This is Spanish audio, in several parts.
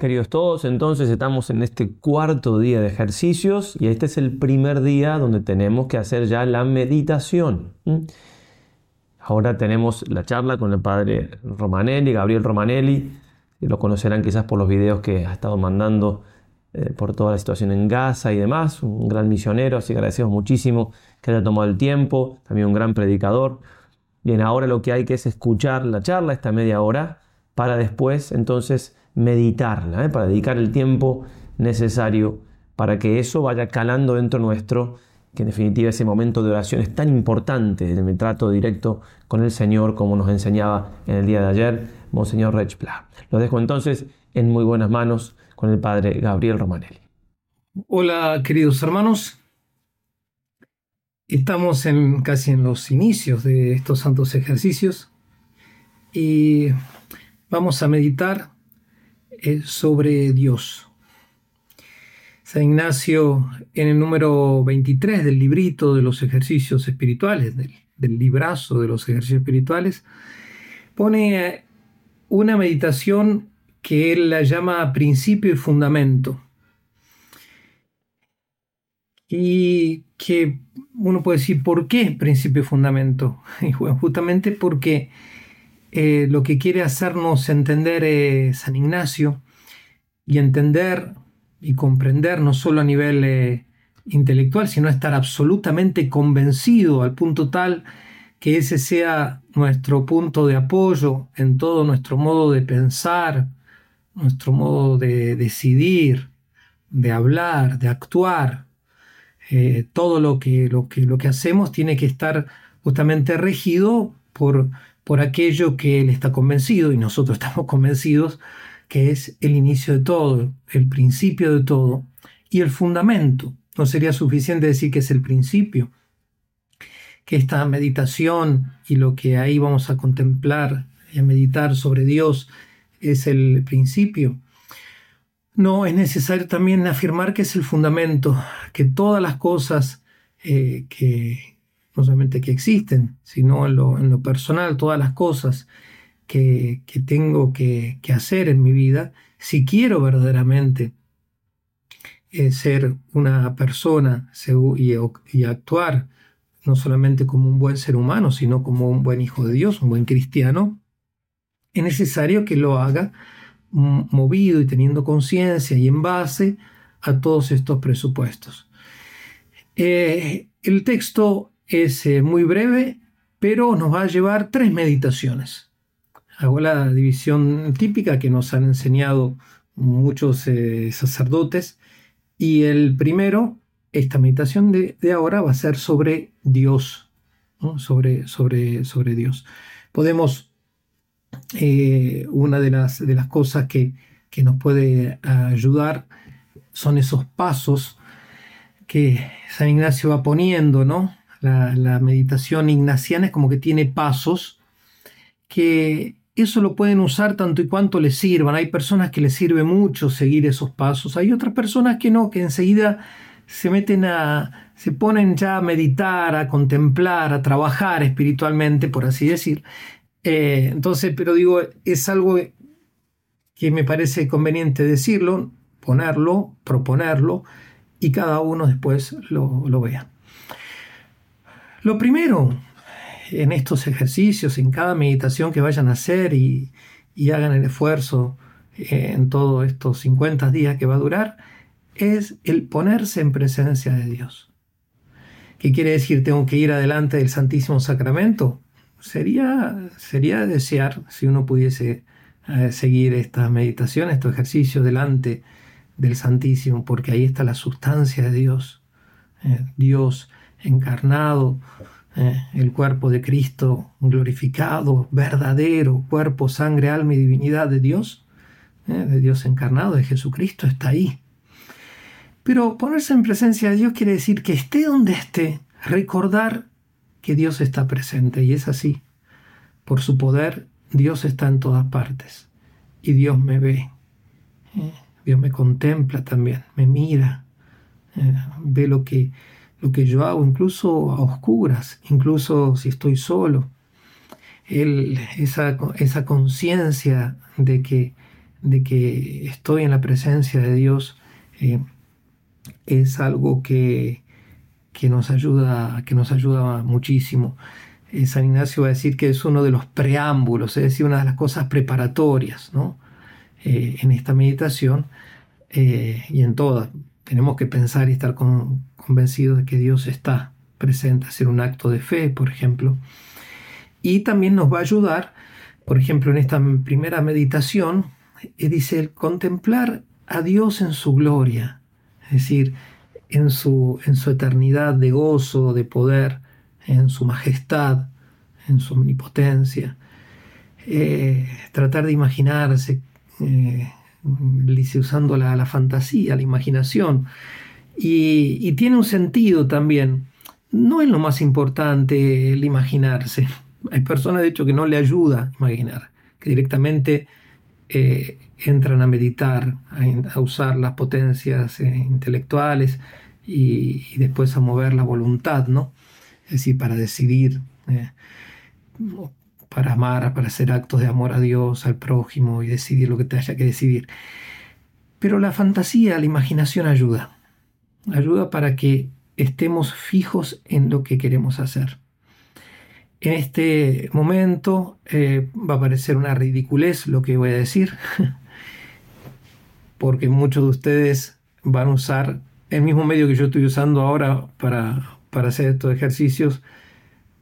Queridos todos, entonces estamos en este cuarto día de ejercicios y este es el primer día donde tenemos que hacer ya la meditación. Ahora tenemos la charla con el padre Romanelli, Gabriel Romanelli, lo conocerán quizás por los videos que ha estado mandando eh, por toda la situación en Gaza y demás, un gran misionero, así que agradecemos muchísimo que haya tomado el tiempo, también un gran predicador. Bien, ahora lo que hay que es escuchar la charla, esta media hora, para después entonces meditarla, ¿eh? para dedicar el tiempo necesario para que eso vaya calando dentro nuestro, que en definitiva ese momento de oración es tan importante, el trato directo con el Señor, como nos enseñaba en el día de ayer Monseñor Rechpla. Lo dejo entonces en muy buenas manos con el Padre Gabriel Romanelli. Hola queridos hermanos, estamos en, casi en los inicios de estos santos ejercicios y vamos a meditar sobre Dios. San Ignacio, en el número 23 del librito de los ejercicios espirituales, del, librazo de los ejercicios espirituales, pone una meditación que él la llama principio y fundamento. Y que uno puede decir, ¿por qué principio y fundamento? Y justamente porque eh, lo que quiere hacernos entender eh, San Ignacio y entender y comprender no solo a nivel eh, intelectual, sino estar absolutamente convencido al punto tal que ese sea nuestro punto de apoyo en todo nuestro modo de pensar, nuestro modo de decidir, de hablar, de actuar. todo lo que, lo, que, lo que hacemos tiene que estar justamente regido por por aquello que él está convencido y nosotros estamos convencidos que es el inicio de todo, el principio de todo y el fundamento. No sería suficiente decir que es el principio, que esta meditación y lo que ahí vamos a contemplar y a meditar sobre Dios es el principio. No, es necesario también afirmar que es el fundamento, que todas las cosas eh, que, no solamente que existen, sino en lo, personal, todas las cosas que, tengo que, hacer en mi vida, si quiero verdaderamente eh, ser una persona y, y actuar no solamente como un buen ser humano, sino como un buen hijo de Dios, un buen cristiano, es necesario que lo haga movido y teniendo conciencia y en base a todos estos presupuestos. Eh, el texto es eh, muy breve, pero nos va a llevar tres meditaciones. Hago la división típica que nos han enseñado muchos eh, sacerdotes. Y el primero, esta meditación de, ahora va a ser sobre Dios, sobre, sobre, sobre Dios. Podemos, eh, una de las, de las cosas que, que nos puede ayudar son esos pasos que San Ignacio va poniendo, ¿no? La, meditación ignaciana es como que tiene pasos que eso lo pueden usar tanto y cuanto les sirvan. Hay personas que les sirve mucho seguir esos pasos. Hay otras personas que no, que enseguida se meten a, se ponen ya a meditar, a contemplar, a trabajar espiritualmente, por así decir. Eh, entonces, pero digo, es algo que me parece conveniente decirlo, ponerlo, proponerlo, y cada uno después lo, lo vea. Lo primero en estos ejercicios, en cada meditación que vayan a hacer y, hagan el esfuerzo eh, en todos estos 50 días que va a durar, es el ponerse en presencia de Dios. ¿Qué quiere decir? ¿Tengo que ir adelante del Santísimo Sacramento? Sería, sería desear si uno pudiese eh, seguir esta meditación, estos ejercicios delante del Santísimo, porque ahí está la sustancia de Dios. Eh, Dios encarnado, eh, el cuerpo de Cristo glorificado, verdadero, cuerpo, sangre, alma y divinidad de Dios, eh, de Dios encarnado, de Jesucristo, está ahí. Pero ponerse en presencia de Dios quiere decir que esté donde esté, recordar que Dios está presente, y es así. Por su poder, Dios está en todas partes, y Dios me ve. Eh, Dios me contempla también, me mira, ve lo que lo que yo hago, incluso a oscuras, incluso si estoy solo. esa, esa conciencia de que, de que estoy en la presencia de Dios eh, es algo que, que, nos ayuda, que nos ayuda muchísimo. Eh, San Ignacio va a decir que es uno de los preámbulos, es decir, una de las cosas preparatorias ¿no? Eh, en esta meditación y en todas. Tenemos que pensar y estar convencidos de que Dios está presente, hacer un acto de fe, por ejemplo. Y también nos va a ayudar, por ejemplo, en esta primera meditación, dice el contemplar a Dios en su gloria, es decir, en su, en su eternidad de gozo, de poder, en su majestad, en su omnipotencia. Eh, tratar de imaginarse, eh, dice usando la, la, fantasía, la imaginación. Y, tiene un sentido también. No es lo más importante el imaginarse. Hay personas, de hecho, que no le ayuda a imaginar, que directamente eh, entran a meditar, a, usar las potencias eh, intelectuales y, después a mover la voluntad, ¿no? Es decir, para decidir, eh, para amar, para hacer actos de amor a Dios, al prójimo y decidir lo que te haya que decidir. Pero la fantasía, la imaginación ayuda. Ayuda para que estemos fijos en lo que queremos hacer. En este momento eh, va a parecer una ridiculez lo que voy a decir, porque muchos de ustedes van a usar el mismo medio que yo estoy usando ahora para, para hacer estos ejercicios,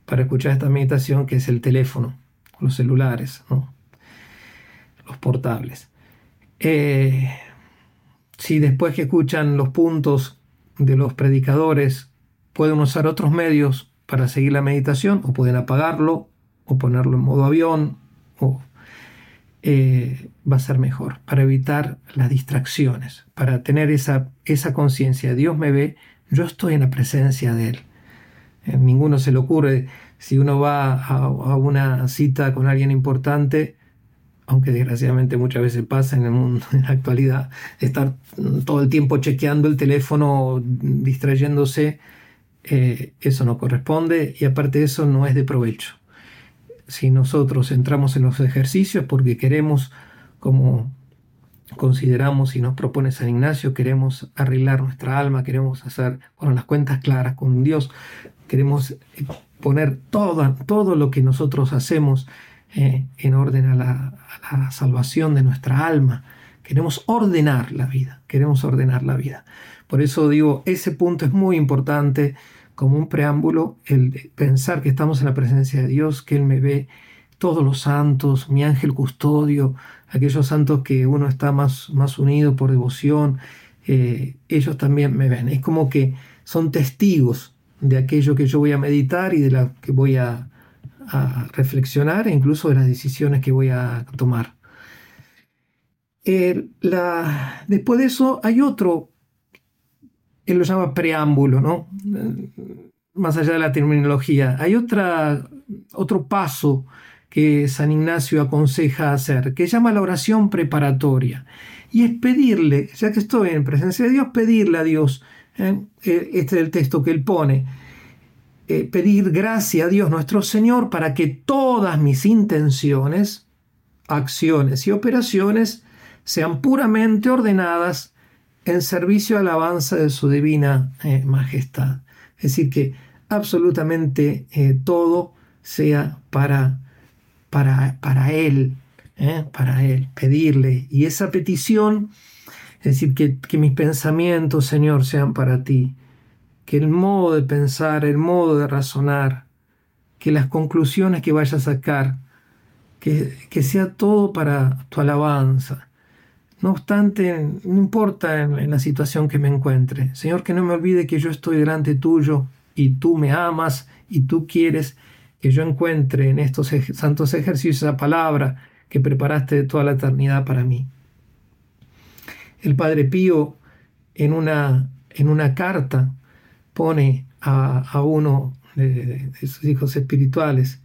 para escuchar esta meditación, que es el teléfono, los celulares, los portables. Eh, si después que escuchan los puntos de los predicadores pueden usar otros medios para seguir la meditación o pueden apagarlo o ponerlo en modo avión o eh, va a ser mejor para evitar las distracciones, para tener esa, esa conciencia. Dios me ve, yo estoy en la presencia de Él. Eh, ninguno se le ocurre, si uno va a, a, una cita con alguien importante, aunque desgraciadamente muchas veces pasa en el mundo en la actualidad, estar todo el tiempo chequeando el teléfono, distrayéndose, eh, eso no corresponde y aparte de eso no es de provecho. Si nosotros entramos en los ejercicios porque queremos, como consideramos y nos propone San Ignacio, queremos arreglar nuestra alma, queremos hacer bueno, las cuentas claras con Dios, queremos poner todo, todo lo que nosotros hacemos eh, en orden a la, salvación de nuestra alma. Queremos ordenar la vida, queremos ordenar la vida. Por eso digo, ese punto es muy importante como un preámbulo el pensar que estamos en la presencia de Dios, que Él me ve, todos los santos, mi ángel custodio, aquellos santos que uno está más, más unido por devoción, eh, ellos también me ven. Es como que son testigos de aquello que yo voy a meditar y de la que voy a, reflexionar e incluso de las decisiones que voy a tomar. Después de eso hay otro él lo llama preámbulo, ¿no? Más allá de la terminología. Hay otra, otro paso que San Ignacio aconseja hacer, que llama la oración preparatoria. Y es pedirle, ya que estoy en presencia de Dios, pedirle a Dios, ¿eh? Eh, este es el texto que él pone, eh, pedir gracia a Dios nuestro Señor para que todas mis intenciones, acciones y operaciones sean puramente ordenadas en servicio a alabanza de su divina eh, majestad. Es decir, que absolutamente eh, todo sea para, para, para Él, para Él, pedirle. Y esa petición, es decir, que, que mis pensamientos, Señor, sean para ti, que el modo de pensar, el modo de razonar, que las conclusiones que vaya a sacar, que, que sea todo para tu alabanza no obstante, no importa en, la situación que me encuentre. Señor, que no me olvide que yo estoy delante tuyo y tú me amas y tú quieres que yo encuentre en estos santos ejercicios esa palabra que preparaste de toda la eternidad para mí. El Padre Pío en una, en una carta pone a, uno de sus hijos espirituales,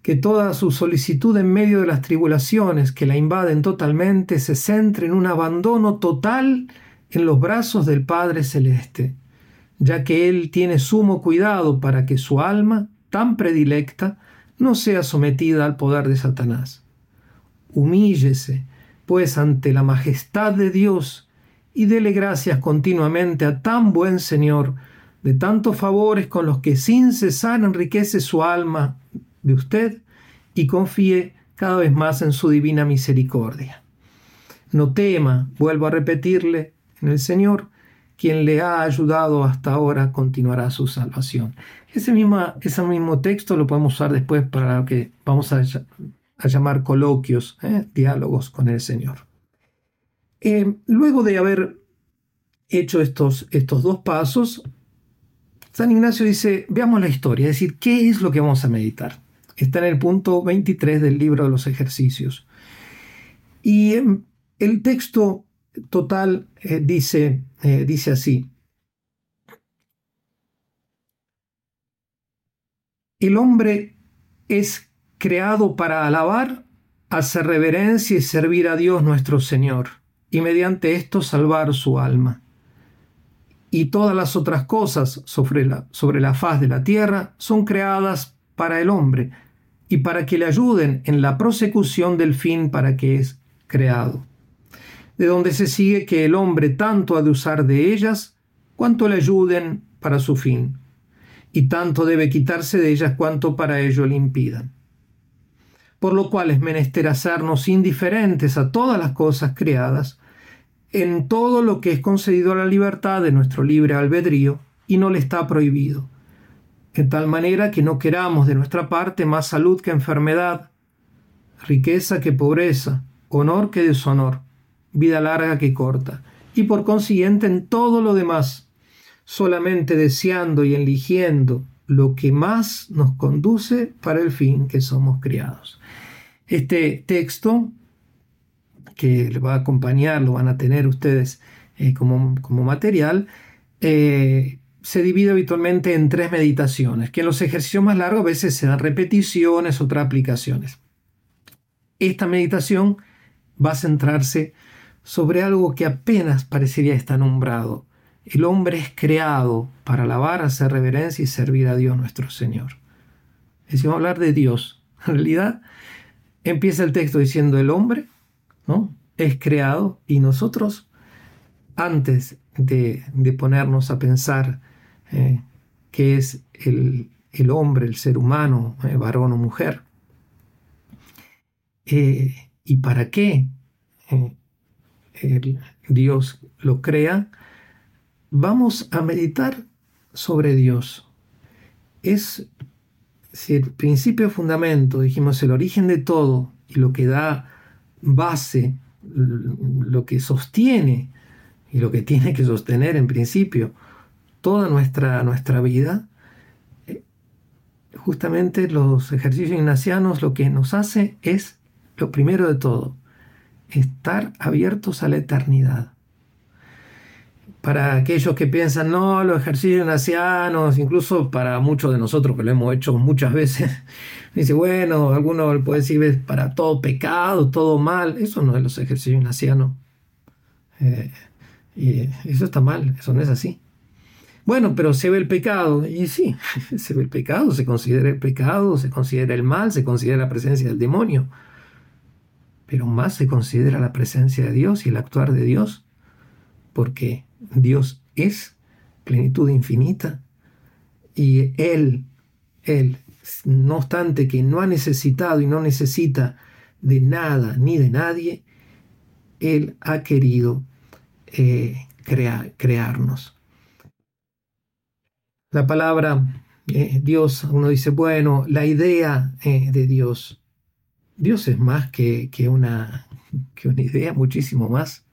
que toda su solicitud en medio de las tribulaciones que la invaden totalmente se centre en un abandono total en los brazos del Padre Celeste, ya que Él tiene sumo cuidado para que su alma, tan predilecta, no sea sometida al poder de Satanás. Humíllese pues ante la majestad de Dios y dele gracias continuamente a tan buen Señor, de tantos favores con los que sin cesar enriquece su alma de usted y confíe cada vez más en su divina misericordia. No tema, vuelvo a repetirle, en el Señor, quien le ha ayudado hasta ahora continuará su salvación. Ese, ese mismo texto lo podemos usar después para lo que vamos a, llamar coloquios, ¿eh? diálogos con el Señor. Eh, luego de haber hecho estos, estos dos pasos, San Ignacio dice, veamos la historia, es decir, ¿qué es lo que vamos a meditar? Está en el punto 23 del libro de los ejercicios. Y el texto total eh, dice, dice así, El hombre es creado para alabar, hacer reverencia y servir a Dios nuestro Señor, y mediante esto salvar su alma. Y todas las otras cosas sobre la, sobre la faz de la tierra son creadas para el hombre, y para que le ayuden en la prosecución del fin para que es creado. De donde se sigue que el hombre tanto ha de usar de ellas, cuanto le ayuden para su fin y tanto debe quitarse de ellas cuanto para ello le impidan. Por lo cual es menester hacernos indiferentes a todas las cosas creadas, en todo lo que es concedido a la libertad de nuestro libre albedrío y no le está prohibido, en tal manera que no queramos de nuestra parte más salud que enfermedad, riqueza que pobreza, honor que deshonor, vida larga que corta, y por consiguiente en todo lo demás solamente deseando y eligiendo lo que más nos conduce para el fin que somos criados. Este texto que le va a acompañar, lo van a tener ustedes eh, como, como, material, eh, se divide habitualmente en tres meditaciones, que en los ejercicios más largos a veces se dan repeticiones, otras aplicaciones. Esta meditación va a centrarse sobre algo que apenas parecería estar nombrado, el hombre es creado para alabar, hacer reverencia y servir a Dios nuestro Señor. Decimos hablar de Dios. En realidad, empieza el texto diciendo el hombre es creado y nosotros, antes de, ponernos a pensar eh, qué es el, hombre, el ser humano, eh, varón o mujer, eh, y para qué Dios lo crea, vamos a meditar sobre Dios. Es si el principio fundamento, dijimos, el origen de todo y lo que da base, lo que sostiene y lo que tiene que sostener en principio toda nuestra, nuestra vida, eh, justamente los ejercicios ignacianos lo que nos hace es, lo primero de todo, estar abiertos a la eternidad para aquellos que piensan, no, los ejercicios nacianos, incluso para muchos de nosotros que lo hemos hecho muchas veces, dice, bueno, alguno puede decir, es para todo pecado, todo mal, eso no es los ejercicios nacianos. Eh, y eso está mal, eso no es así. Bueno, pero se ve el pecado, y sí, se ve el pecado, se considera el pecado, se considera el mal, se considera la presencia del demonio, pero más se considera la presencia de Dios y el actuar de Dios, porque Dios es plenitud infinita y Él, Él, no obstante que no ha necesitado y no necesita de nada ni de nadie, Él ha querido eh, crearnos. La palabra eh, Dios, uno dice, bueno, la idea eh, de Dios. Dios es más que, que, una, que una idea, muchísimo más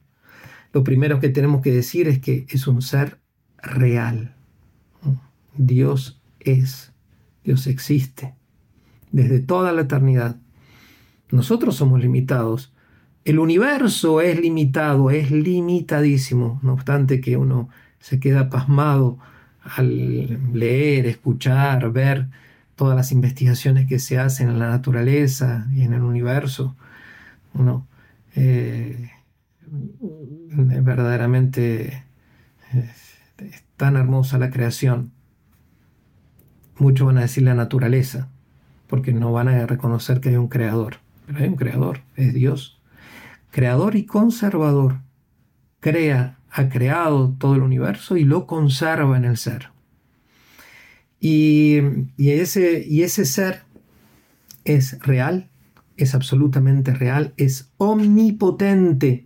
lo primero que tenemos que decir es que es un ser real. Dios es, Dios existe desde toda la eternidad. Nosotros somos limitados. El universo es limitado, es limitadísimo, no obstante que uno se queda pasmado al leer, escuchar, ver todas las investigaciones que se hacen en la naturaleza y en el universo. Uno eh, verdaderamente es tan hermosa la creación. Muchos van a decir la naturaleza, porque no van a reconocer que hay un creador. Pero hay un creador, es Dios. creador y conservador, crea, ha creado todo el universo y lo conserva en el ser. Y, ese, y ese ser es real, es absolutamente real, es omnipotente.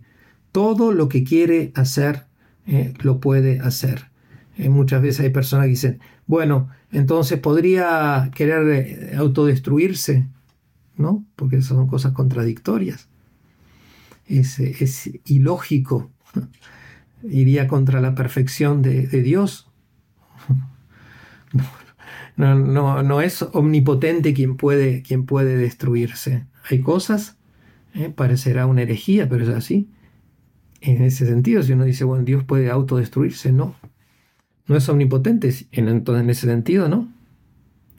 Todo lo que quiere hacer, eh, lo puede hacer. Eh, muchas veces hay personas que dicen, bueno, entonces podría querer eh, autodestruirse, ¿no? Porque son cosas contradictorias. Es, ilógico. Iría contra la perfección de, Dios. No, no, es omnipotente quien puede, quien puede destruirse. Hay cosas, parecerá una herejía, pero es así. En ese sentido, si uno dice, bueno, Dios puede autodestruirse, no. No es omnipotente, en, en ese sentido, ¿no?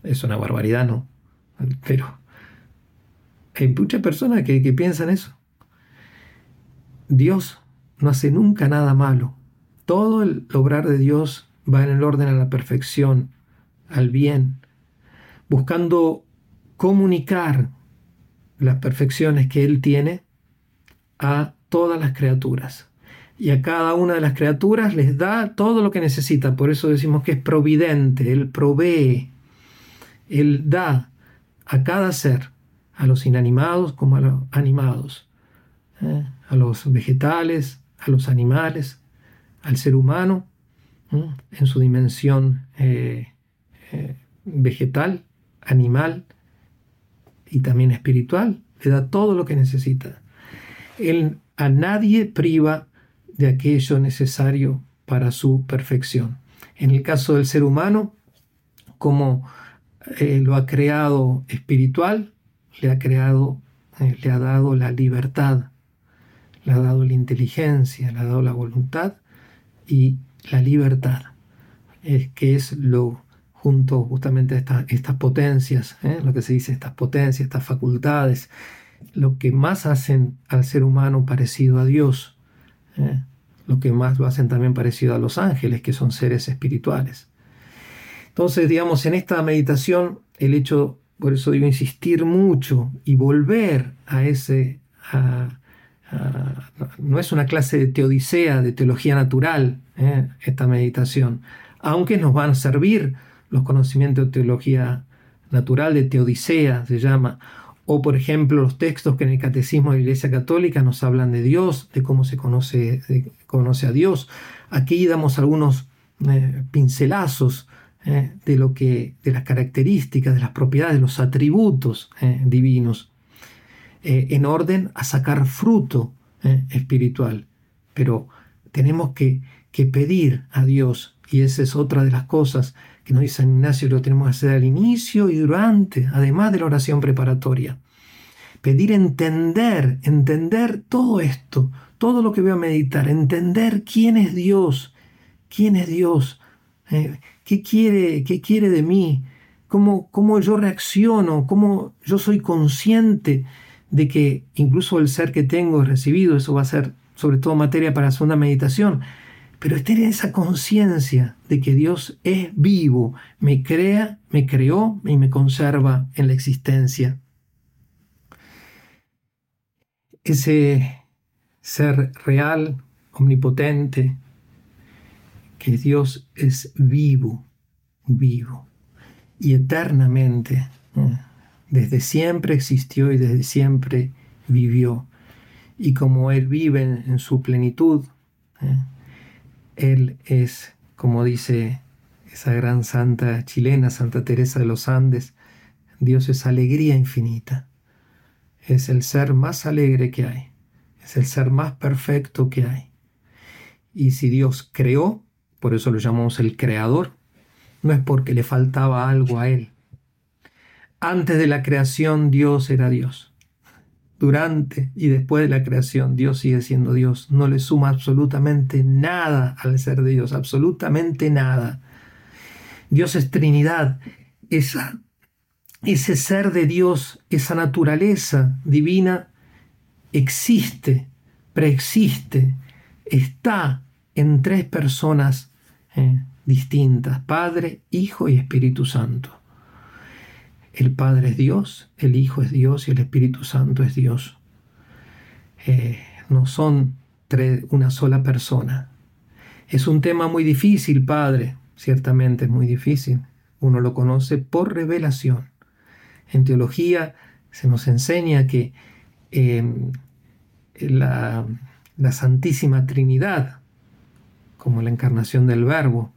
Es una barbaridad, ¿no? Pero hay muchas personas que, que piensan eso. Dios no hace nunca nada malo. Todo el obrar de Dios va en el orden a la perfección, al bien, buscando comunicar las perfecciones que Él tiene a todas las criaturas. Y a cada una de las criaturas les da todo lo que necesita. Por eso decimos que es providente, Él provee, Él da a cada ser, a los inanimados como a los animados, ¿eh? a los vegetales, a los animales, al ser humano, en su dimensión eh, eh, vegetal, animal y también espiritual, le da todo lo que necesita. Él a nadie priva de aquello necesario para su perfección. En el caso del ser humano, como eh, lo ha creado espiritual, le ha creado, le ha dado la libertad le ha dado la inteligencia, le ha dado la voluntad y la libertad, es que es lo junto justamente a estas potencias, ¿eh? lo que se dice estas potencias, estas facultades, lo que más hacen al ser humano parecido a Dios, ¿eh? lo que más lo hacen también parecido a los ángeles, que son seres espirituales. Entonces, digamos, en esta meditación, el hecho, por eso digo, insistir mucho y volver a ese, no es una clase de teodicea, de teología natural, eh, esta meditación, aunque nos van a servir los conocimientos de teología natural, de teodicea se llama, o por ejemplo los textos que en el Catecismo de la Iglesia Católica nos hablan de Dios, de cómo se conoce, conoce a Dios. Aquí damos algunos eh, pincelazos eh, de lo que, de las características, de las propiedades, de los atributos divinos. Eh, en orden a sacar fruto espiritual. Pero tenemos que, que, pedir a Dios, y esa es otra de las cosas que nos dice San Ignacio, lo tenemos que hacer al inicio y durante, además de la oración preparatoria. Pedir entender, entender todo esto, todo lo que voy a meditar, entender quién es Dios, quién es Dios, eh, qué, quiere, qué quiere de mí, cómo, cómo yo reacciono, cómo yo soy consciente de que incluso el ser que tengo recibido, eso va a ser sobre todo materia para la segunda meditación, pero tener esa conciencia de que Dios es vivo, me crea, me creó y me conserva en la existencia. Ese ser real, omnipotente, que Dios es vivo, vivo y eternamente desde siempre existió y desde siempre vivió. Y como Él vive en, su plenitud, ¿eh? Él es, como dice esa gran santa chilena, Santa Teresa de los Andes, Dios es alegría infinita. Es el ser más alegre que hay. Es el ser más perfecto que hay. Y si Dios creó, por eso lo llamamos el creador, no es porque le faltaba algo a Él, antes de la creación Dios era Dios. Durante y después de la creación Dios sigue siendo Dios. No le suma absolutamente nada al ser de Dios, absolutamente nada. Dios es Trinidad, esa, ese ser de Dios, esa naturaleza divina existe, preexiste, está en tres personas eh, distintas, Padre, Hijo y Espíritu Santo. El Padre es Dios, el Hijo es Dios y el Espíritu Santo es Dios. Eh, no son una sola persona. Es un tema muy difícil, Padre, ciertamente es muy difícil. Uno lo conoce por revelación. En teología se nos enseña que em, la Santísima Trinidad, como la encarnación del Verbo,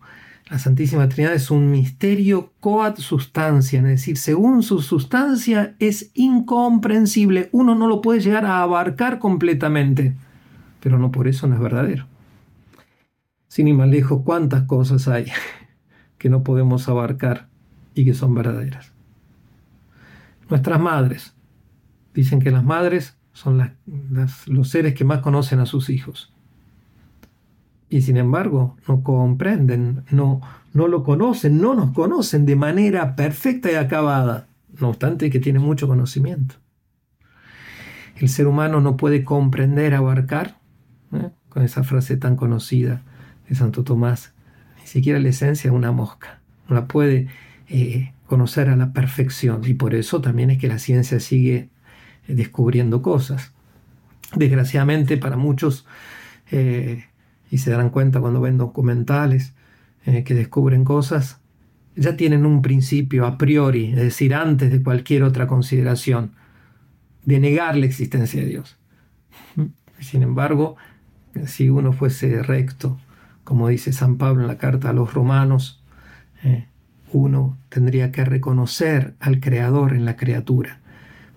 la Santísima Trinidad es un misterio coad sustancia, es decir, según su sustancia es incomprensible. Uno no lo puede llegar a abarcar completamente, pero no por eso no es verdadero. Sin ir más lejos, ¿cuántas cosas hay que no podemos abarcar y que son verdaderas? Nuestras madres. Dicen que las madres son los seres que más conocen a sus hijos y sin embargo no comprenden, no, no lo conocen, no nos conocen de manera perfecta y acabada, no obstante que tienen mucho conocimiento. El ser humano no puede comprender, abarcar, ¿eh? con esa frase tan conocida de Santo Tomás, ni siquiera la esencia de una mosca, no la puede eh, conocer a la perfección y por eso también es que la ciencia sigue eh, descubriendo cosas. Desgraciadamente para muchos y se darán cuenta cuando ven documentales eh, que descubren cosas, ya tienen un principio a priori, es decir, antes de cualquier otra consideración, de negar la existencia de Dios. Sin embargo, si uno fuese recto, como dice San Pablo en la carta a los romanos, eh, uno tendría que reconocer al Creador en la criatura.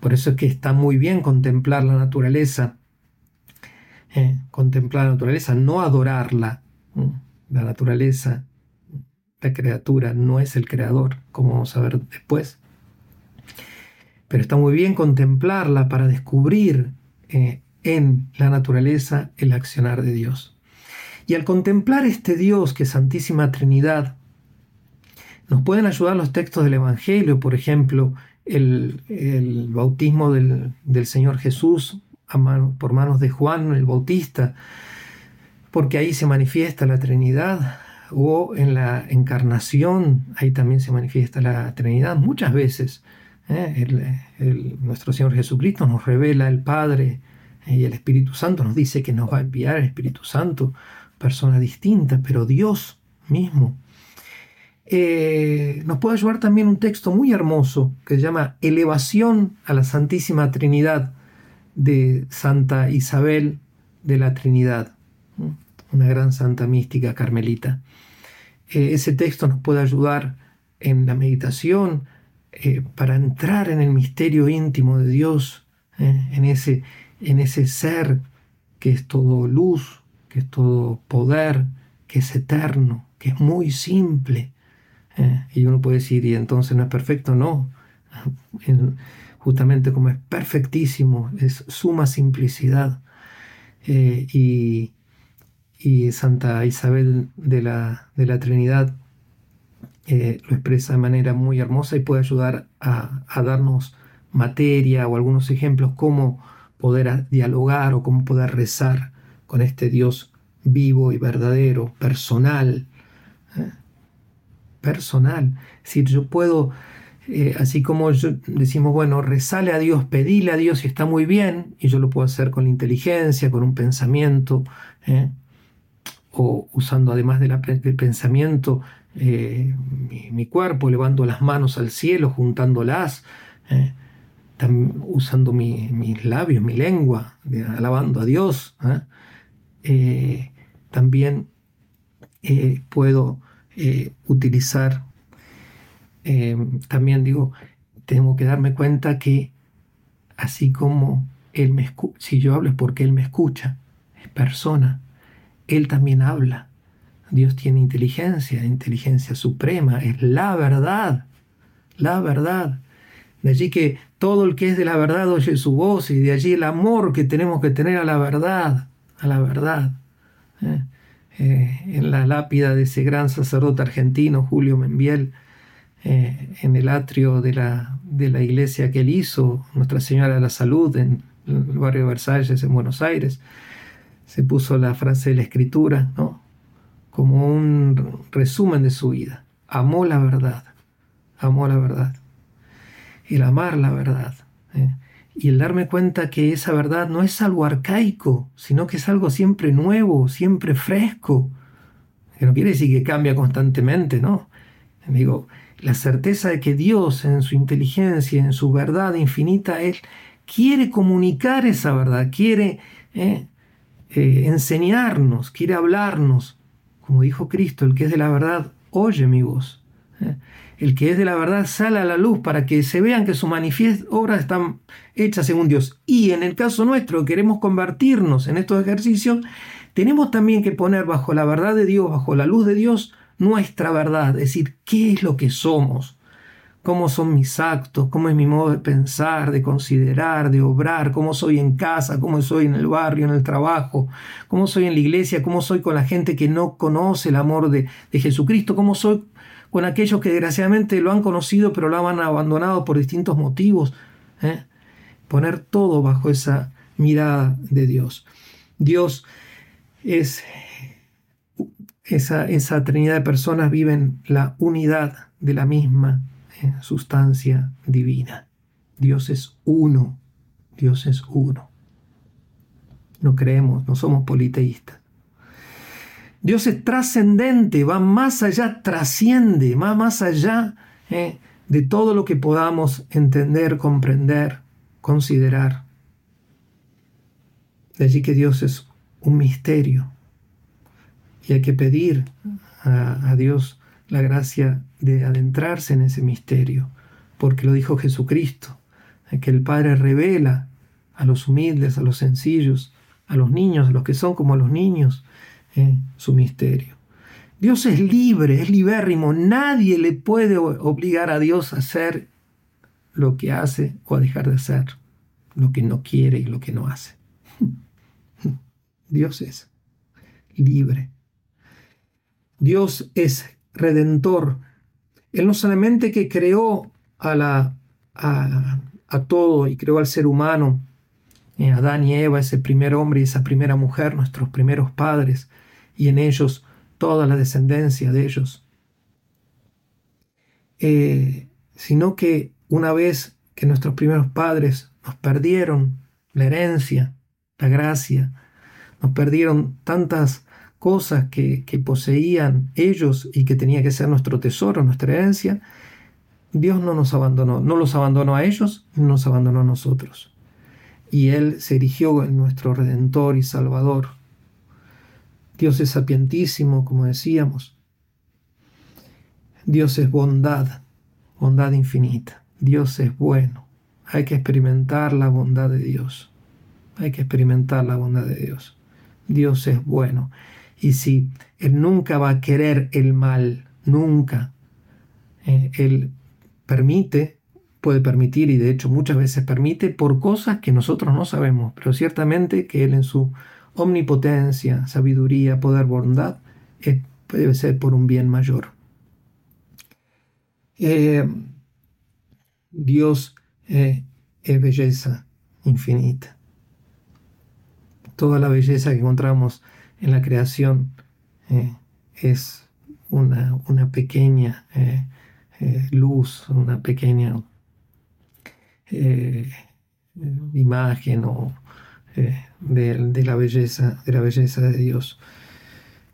Por eso es que está muy bien contemplar la naturaleza eh, contemplar la naturaleza, no adorarla. La naturaleza, la criatura, no es el creador, como vamos a ver después. Pero está muy bien contemplarla para descubrir eh, en la naturaleza el accionar de Dios. Y al contemplar este Dios que es Santísima Trinidad, nos pueden ayudar los textos del Evangelio, por ejemplo, el, bautismo del, del Señor Jesús por manos de Juan el Bautista, porque ahí se manifiesta la Trinidad, o en la encarnación, ahí también se manifiesta la Trinidad muchas veces. ¿eh? nuestro Señor Jesucristo nos revela el Padre eh, y el Espíritu Santo, nos dice que nos va a enviar el Espíritu Santo, persona distinta, pero Dios mismo. Eh, nos puede ayudar también un texto muy hermoso que se llama Elevación a la Santísima Trinidad de Santa Isabel de la Trinidad, una gran santa mística carmelita. Eh, ese texto nos puede ayudar en la meditación eh, para entrar en el misterio íntimo de Dios, eh, en, ese, en ese ser que es todo luz, que es todo poder, que es eterno, que es muy simple. y uno puede decir, ¿y entonces no es perfecto? No justamente como es perfectísimo, es suma simplicidad. Eh, y, Santa Isabel de la, de la Trinidad eh, lo expresa de manera muy hermosa y puede ayudar a, darnos materia o algunos ejemplos cómo poder dialogar o cómo poder rezar con este Dios vivo y verdadero, personal. ¿eh? Personal. Si yo puedo eh, así como decimos, bueno, rezale a Dios, pedile a Dios y está muy bien, y yo lo puedo hacer con la inteligencia, con un pensamiento, ¿eh? o usando además del pensamiento eh, mi, cuerpo, elevando las manos al cielo, juntándolas, usando mis labios, mi lengua, alabando a Dios. también puedo utilizar Em, también digo, tengo que darme cuenta que así como Él me escucha, si yo hablo es porque Él me escucha, es persona, Él también habla. Dios tiene inteligencia, inteligencia suprema, es la verdad, la verdad. De allí que todo el que es de la verdad oye su voz y de allí el amor que tenemos que tener a la verdad, a la verdad. ¿eh? Eh, en la lápida de ese gran sacerdote argentino, Julio Membiel, eh, en el atrio de la, de la, iglesia que él hizo, Nuestra Señora de la Salud, en el barrio de Versalles, en Buenos Aires. Se puso la frase de la escritura, ¿no? Como un resumen de su vida. Amó la verdad, amó la verdad. El amar la verdad. ¿eh? y el darme cuenta que esa verdad no es algo arcaico, sino que es algo siempre nuevo, siempre fresco, que no quiere decir que cambia constantemente, ¿no? Digo, la certeza de que Dios en su inteligencia, en su verdad infinita, Él quiere comunicar esa verdad, quiere eh, eh, enseñarnos, quiere hablarnos. Como dijo Cristo, el que es de la verdad, oye mi voz. Eh. El que es de la verdad sale a la luz para que se vean que sus obras están hechas según Dios. Y en el caso nuestro, queremos convertirnos en estos ejercicios, tenemos también que poner bajo la verdad de Dios, bajo la luz de Dios, nuestra verdad, es decir, qué es lo que somos, cómo son mis actos, cómo es mi modo de pensar, de considerar, de obrar, cómo soy en casa, cómo soy en el barrio, en el trabajo, cómo soy en la iglesia, cómo soy con la gente que no conoce el amor de, Jesucristo, cómo soy con aquellos que desgraciadamente lo han conocido pero lo han abandonado por distintos motivos. ¿eh? Poner todo bajo esa mirada de Dios. Dios es esa, esa trinidad de personas viven la unidad de la misma eh, sustancia divina. Dios es uno, Dios es uno. No creemos, no somos politeístas. Dios es trascendente, va más allá, trasciende, va más allá eh, de todo lo que podamos entender, comprender, considerar. De allí que Dios es un misterio, y hay que pedir a, Dios la gracia de adentrarse en ese misterio, porque lo dijo Jesucristo, que el Padre revela a los humildes, a los sencillos, a los niños, a los que son como los niños, eh, su misterio. Dios es libre, es libérrimo, nadie le puede obligar a Dios a hacer lo que hace o a dejar de hacer, lo que no quiere y lo que no hace. Dios es libre. Dios es redentor. Él no solamente que creó a, la, a, todo y creó al ser humano, eh, Adán y Eva, ese primer hombre y esa primera mujer, nuestros primeros padres, y en ellos toda la descendencia de ellos, eh, sino que una vez que nuestros primeros padres nos perdieron la herencia, la gracia, nos perdieron tantas cosas que, poseían ellos y que tenía que ser nuestro tesoro, nuestra herencia, Dios no nos abandonó, no los abandonó a ellos, nos abandonó a nosotros. Y Él se erigió en nuestro Redentor y Salvador. Dios es sapientísimo, como decíamos. Dios es bondad, bondad infinita. Dios es bueno. Hay que experimentar la bondad de Dios. Hay que experimentar la bondad de Dios. Dios es bueno. Y si Él nunca va a querer el mal, nunca, eh, Él permite, puede permitir, y de hecho muchas veces permite, por cosas que nosotros no sabemos, pero ciertamente que Él en su omnipotencia, sabiduría, poder, bondad, debe ser por un bien mayor. Eh, Dios eh, es belleza infinita. Toda la belleza que encontramos en la creación eh, es una, pequeña eh, eh, luz, una pequeña imagen de, la belleza, de la belleza de Dios.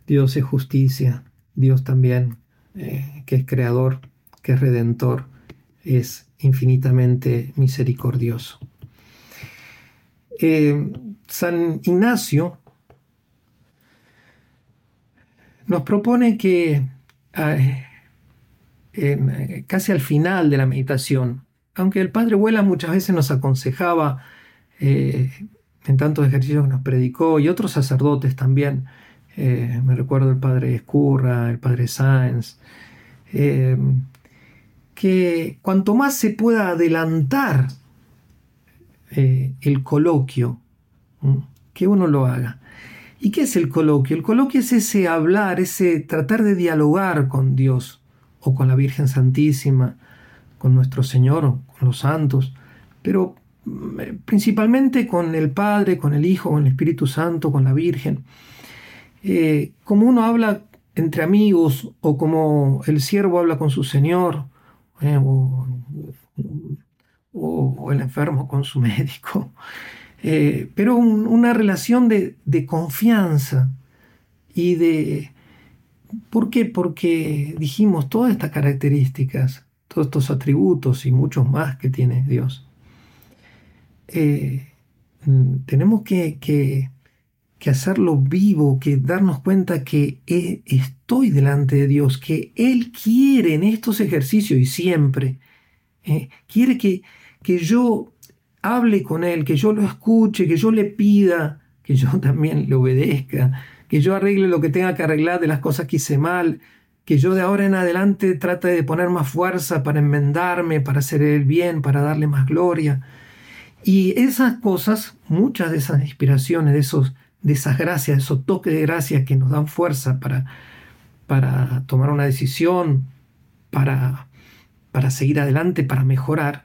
Dios es justicia, Dios también, que es creador, que es redentor, es infinitamente misericordioso. San Ignacio nos propone que casi al final de la meditación, aunque el Padre Vuela muchas veces nos aconsejaba eh, en tantos ejercicios que nos predicó y otros sacerdotes también, eh, me recuerdo el Padre Escurra, el Padre Sáenz, eh, que cuanto más se pueda adelantar el coloquio, que uno lo haga. ¿Y qué es el coloquio? El coloquio es ese hablar, ese tratar de dialogar con Dios o con la Virgen Santísima, con nuestro Señor con los santos, pero mm, principalmente con el Padre, con el Hijo, con el Espíritu Santo, con la Virgen. Eh, como uno habla entre amigos o como el siervo habla con su Señor, eh, o o, el enfermo con su médico, eh, pero una relación de, confianza y de... ¿Por qué? Porque dijimos todas estas características, todos estos atributos y muchos más que tiene Dios. Eh, tenemos que, hacerlo vivo, que darnos cuenta que estoy delante de Dios, que Él quiere en estos ejercicios y siempre, eh, quiere que yo hable con Él, que yo lo escuche, que yo le pida, que yo también le obedezca, que yo arregle lo que tenga que arreglar de las cosas que hice mal, que yo de ahora en adelante trate de poner más fuerza para enmendarme, para hacer el bien, para darle más gloria. Y esas cosas, muchas de esas inspiraciones, de, esos, de esas gracias, de esos toques de gracia que nos dan fuerza para, para tomar una decisión, para, para seguir adelante, para mejorar,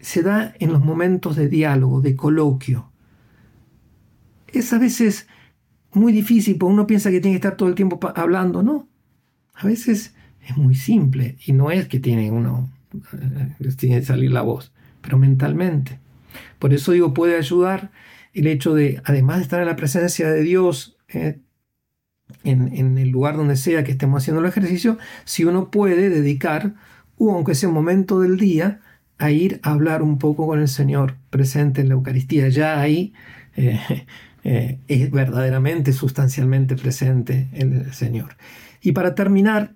se da en los momentos de diálogo, de coloquio. Es a veces muy difícil, porque uno piensa que tiene que estar todo el tiempo hablando, ¿no? A veces es muy simple y no es que tiene uno, eh, tiene que salir la voz, pero mentalmente. Por eso digo, puede ayudar el hecho de, además de estar en la presencia de Dios, eh, en, en, el lugar donde sea que estemos haciendo el ejercicio, si uno puede dedicar, o aunque sea un momento del día, a ir a hablar un poco con el Señor presente en la Eucaristía. Ya ahí eh, eh, es verdaderamente, sustancialmente presente el Señor. Y para terminar,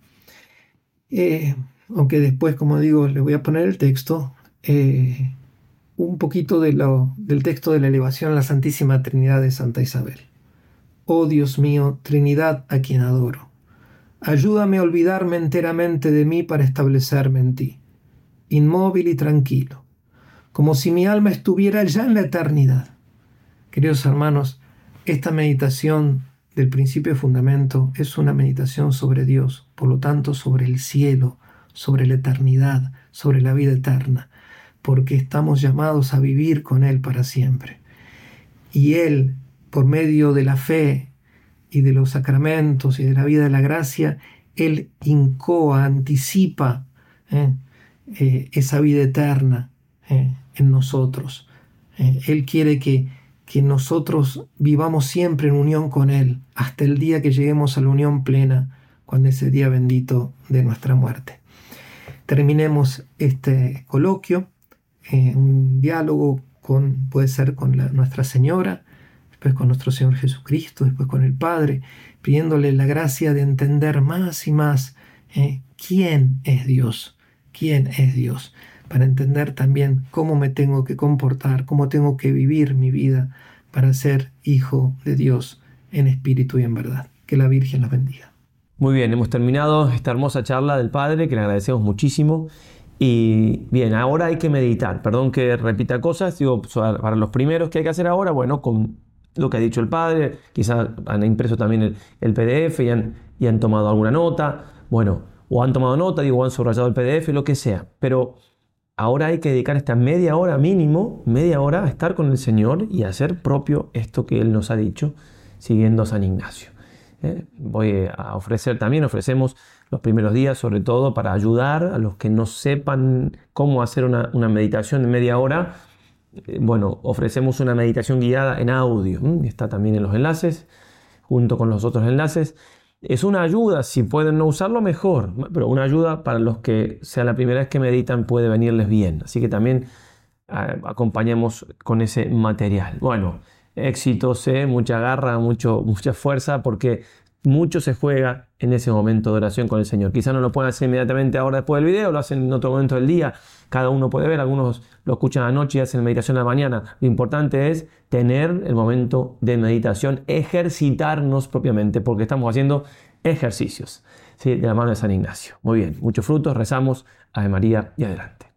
eh, aunque después, como digo, le voy a poner el texto, un poquito de lo, del texto de la elevación a la Santísima Trinidad de Santa Isabel. Oh Dios mío, Trinidad a quien adoro, ayúdame a olvidarme enteramente de mí para establecerme en ti, inmóvil y tranquilo, como si mi alma estuviera ya en la eternidad. Queridos hermanos, esta meditación del principio fundamento es una meditación sobre Dios, por lo tanto sobre el cielo, sobre la eternidad, sobre la vida eterna, porque estamos llamados a vivir con Él para siempre. Y Él, por medio de la fe y de los sacramentos y de la vida de la gracia, Él incoa, anticipa ¿eh? Eh, esa vida eterna ¿eh? en nosotros. Él quiere que que nosotros vivamos siempre en unión con Él hasta el día que lleguemos a la unión plena, cuando ese día bendito de nuestra muerte. Terminemos este coloquio, eh, un diálogo con, puede ser con Nuestra Señora, después con nuestro Señor Jesucristo, después con el Padre, pidiéndole la gracia de entender más y más eh, quién es Dios, quién es Dios para entender también cómo me tengo que comportar, cómo tengo que vivir mi vida para ser hijo de Dios en espíritu y en verdad. Que la Virgen los bendiga. Muy bien, hemos terminado esta hermosa charla del Padre, que le agradecemos muchísimo. Y bien, ahora hay que meditar. Perdón que repita cosas, digo, para los primeros que hay que hacer ahora, bueno, con lo que ha dicho el Padre, quizás han impreso también el, PDF y han, y han tomado alguna nota, bueno, o han tomado nota, digo, han subrayado el PDF, lo que sea. Pero Ahora hay que dedicar esta media hora mínimo, media hora a estar con el Señor y hacer propio esto que Él nos ha dicho, siguiendo a San Ignacio. ¿eh? Voy a ofrecer también, ofrecemos los primeros días sobre todo para ayudar a los que no sepan cómo hacer una, meditación de media hora. Eh, bueno, ofrecemos una meditación guiada en audio, está también en los enlaces, junto con los otros enlaces es una ayuda, si pueden no usarlo mejor, pero una ayuda para los que sea la primera vez que meditan puede venirles bien. Así que también acompañamos con ese material. Bueno, éxitos, mucha garra, mucho, mucha fuerza, porque mucho se juega en ese momento de oración con el Señor. Quizá no lo pueden hacer inmediatamente ahora después del video, lo hacen en otro momento del día, cada uno puede ver, algunos lo escuchan anoche y hacen meditación a la mañana. Lo importante es tener el momento de meditación, ejercitarnos propiamente, porque estamos haciendo ejercicios de la mano de San Ignacio. Muy bien, muchos frutos, rezamos, Ave María y adelante.